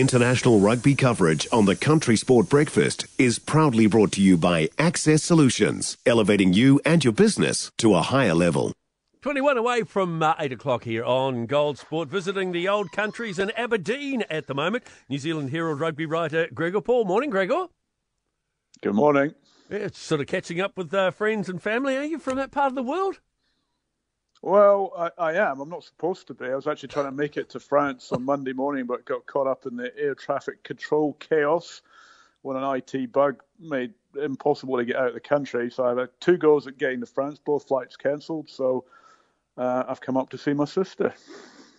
International rugby coverage on the Country Sport Breakfast is proudly brought to you by Access Solutions, elevating you and your business to a higher level. 21 away from uh, 8 o'clock here on Gold Sport, visiting the old countries in Aberdeen at the moment. New Zealand Herald rugby writer Gregor Paul. Morning, Gregor. Good morning. Yeah, it's sort of catching up with uh, friends and family. Are you from that part of the world? Well, I, I, am. I'm not supposed to be. I was actually trying to make it to France on Monday morning, but got caught up in the air traffic control chaos when an IT bug made it impossible to get out of the country. So I had two goes at getting to France, both flights cancelled. So uh, I've come up to see my sister.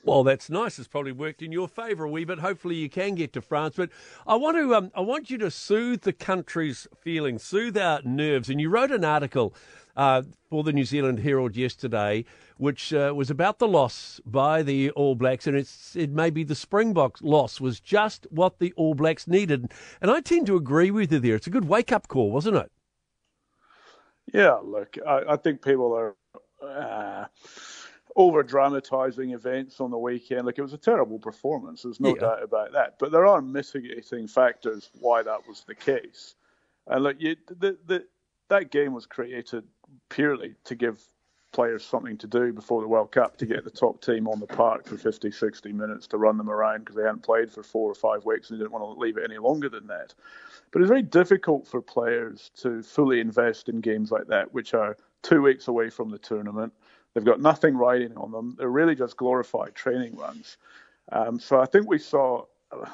Well, that's nice. It's probably worked in your favour a wee bit. Hopefully, you can get to France. But I want to, um, I want you to soothe the country's feelings, soothe our nerves. And you wrote an article uh, for the New Zealand Herald yesterday, which uh, was about the loss by the All Blacks, and it's it may be the Springboks loss was just what the All Blacks needed, and I tend to agree with you there. It's a good wake up call, wasn't it? Yeah, look, I, I think people are. Uh, over dramatizing events on the weekend. Like it was a terrible performance. There's no yeah. doubt about that. But there are mitigating factors why that was the case. And look, you, the, the, that game was created purely to give players something to do before the World Cup to get the top team on the park for 50, 60 minutes to run them around because they hadn't played for four or five weeks and they didn't want to leave it any longer than that. But it's very difficult for players to fully invest in games like that, which are two weeks away from the tournament. They've got nothing riding on them. They're really just glorified training runs. Um, so I think we saw,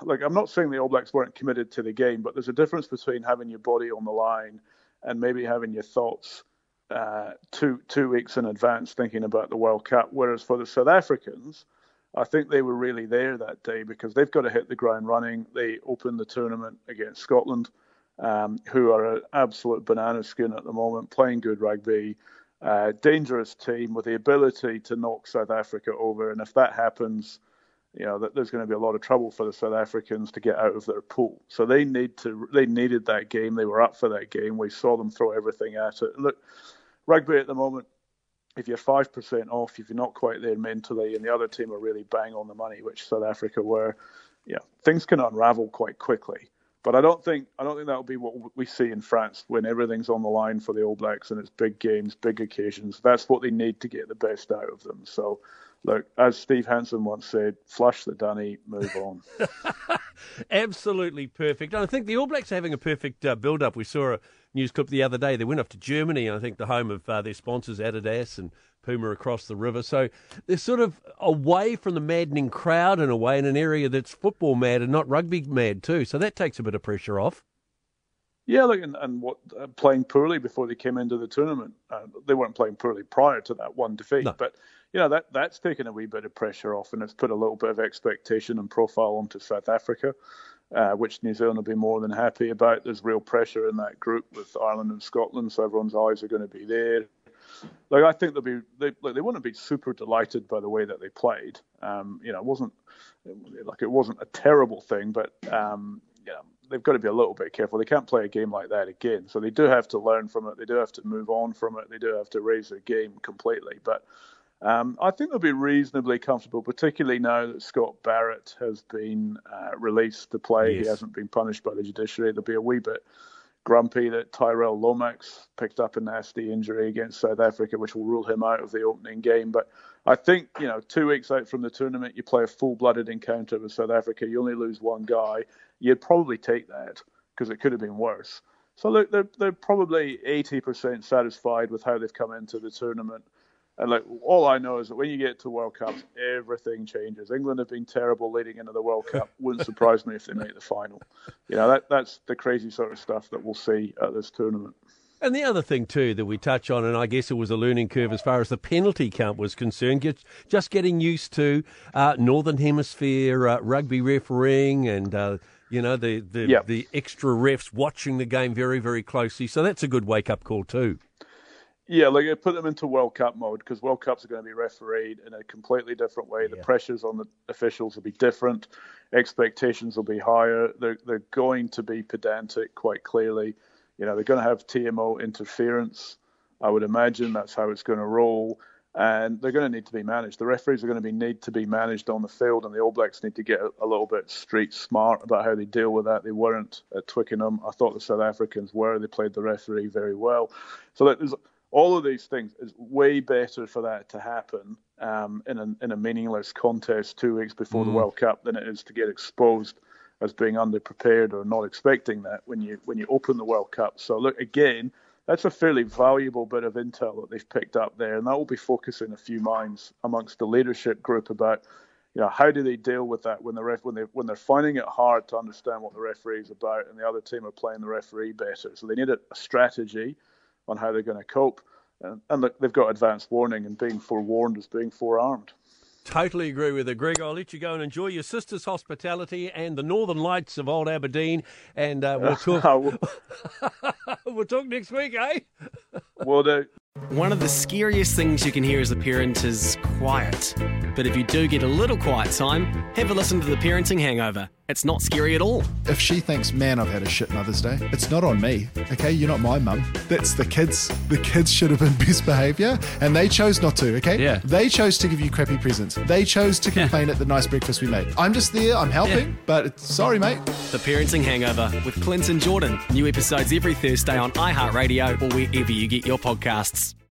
like, I'm not saying the All Blacks weren't committed to the game, but there's a difference between having your body on the line and maybe having your thoughts uh, two two weeks in advance thinking about the World Cup. Whereas for the South Africans, I think they were really there that day because they've got to hit the ground running. They opened the tournament against Scotland, um, who are an absolute banana skin at the moment, playing good rugby. Uh, dangerous team with the ability to knock South Africa over, and if that happens, you know that there's going to be a lot of trouble for the South Africans to get out of their pool. So they need to they needed that game. They were up for that game. We saw them throw everything at it. Look, rugby at the moment, if you're five percent off, if you're not quite there mentally, and the other team are really bang on the money, which South Africa were, yeah, things can unravel quite quickly. But I don't think I don't think that'll be what we see in France when everything's on the line for the All Blacks and it's big games, big occasions. That's what they need to get the best out of them. So, look, as Steve Hansen once said, flush the dunny, move on. Absolutely perfect. And I think the All Blacks are having a perfect uh, build-up. We saw a news clip the other day. They went off to Germany, and I think the home of uh, their sponsors, Adidas and Puma across the river. So they're sort of away from the maddening crowd in a way, in an area that's football mad and not rugby mad too. So that takes a bit of pressure off. Yeah, look, and, and what uh, playing poorly before they came into the tournament. Uh, they weren't playing poorly prior to that one defeat, no. but you know that that's taken a wee bit of pressure off, and it's put a little bit of expectation and profile onto South Africa uh, which New Zealand will be more than happy about. There's real pressure in that group with Ireland and Scotland, so everyone's eyes are going to be there. Like I think they'll be they like, they wouldn't be super delighted by the way that they played. Um, you know, it wasn't like it wasn't a terrible thing, but um, you know, they've got to be a little bit careful. They can't play a game like that again. So they do have to learn from it. They do have to move on from it. They do have to raise their game completely. But um, I think they'll be reasonably comfortable, particularly now that Scott Barrett has been uh, released to play. Yes. He hasn't been punished by the judiciary. They'll be a wee bit grumpy that Tyrell Lomax picked up a nasty injury against South Africa, which will rule him out of the opening game. But I think, you know, two weeks out from the tournament, you play a full blooded encounter with South Africa, you only lose one guy. You'd probably take that because it could have been worse. So look, they're, they're probably 80% satisfied with how they've come into the tournament. And like all I know is that when you get to World Cups, everything changes. England have been terrible leading into the World Cup. Wouldn't surprise me if they make the final. You know that that's the crazy sort of stuff that we'll see at this tournament. And the other thing too that we touch on, and I guess it was a learning curve as far as the penalty count was concerned, just getting used to uh, Northern Hemisphere uh, rugby refereeing and. Uh, you know the the, yep. the extra refs watching the game very very closely, so that's a good wake up call too. Yeah, like I put them into World Cup mode because World Cups are going to be refereed in a completely different way. The pressures on the officials will be different, expectations will be higher. They're they're going to be pedantic quite clearly. You know, they're going to have TMO interference. I would imagine that's how it's going to roll. and they're going to need to be managed. The referees are going to be need to be managed on the field, and the All Blacks need to get a, a, little bit street smart about how they deal with that. They weren't at Twickenham. I thought the South Africans were. They played the referee very well. So there's all of these things. is way better for that to happen um, in a in a meaningless contest two weeks before mm. the World Cup than it is to get exposed as being underprepared or not expecting that when you when you open the World Cup. So look again that's a fairly valuable bit of intel that they've picked up there, and that will be focusing a few minds amongst the leadership group about, you know, how do they deal with that when the ref when they when they're finding it hard to understand what the referee is about, and the other team are playing the referee better. So they need a, a strategy on how they're going to cope, and, and look, they've got advance warning, and being forewarned is being forearmed. Totally agree with it, Greg. I'll let you go and enjoy your sister's hospitality and the Northern Lights of Old Aberdeen, and uh, we'll talk. we'll talk next week, eh? Will do. One of the scariest things you can hear as a parent is quiet. But if you do get a little quiet time, have a listen to the Parenting Hangover. It's not scary at all. If she thinks, man, I've had a shit Mother's Day, it's not on me, okay? You're not my mum. That's the kids. The kids should have been best behaviour, and they chose not to, okay? Yeah. They chose to give you crappy presents. They chose to complain yeah. at the nice breakfast we made. I'm just there, I'm helping, yeah. but sorry, mate. The Parenting Hangover with Clint and Jordan. New episodes every Thursday on iHeartRadio or wherever you get your podcasts.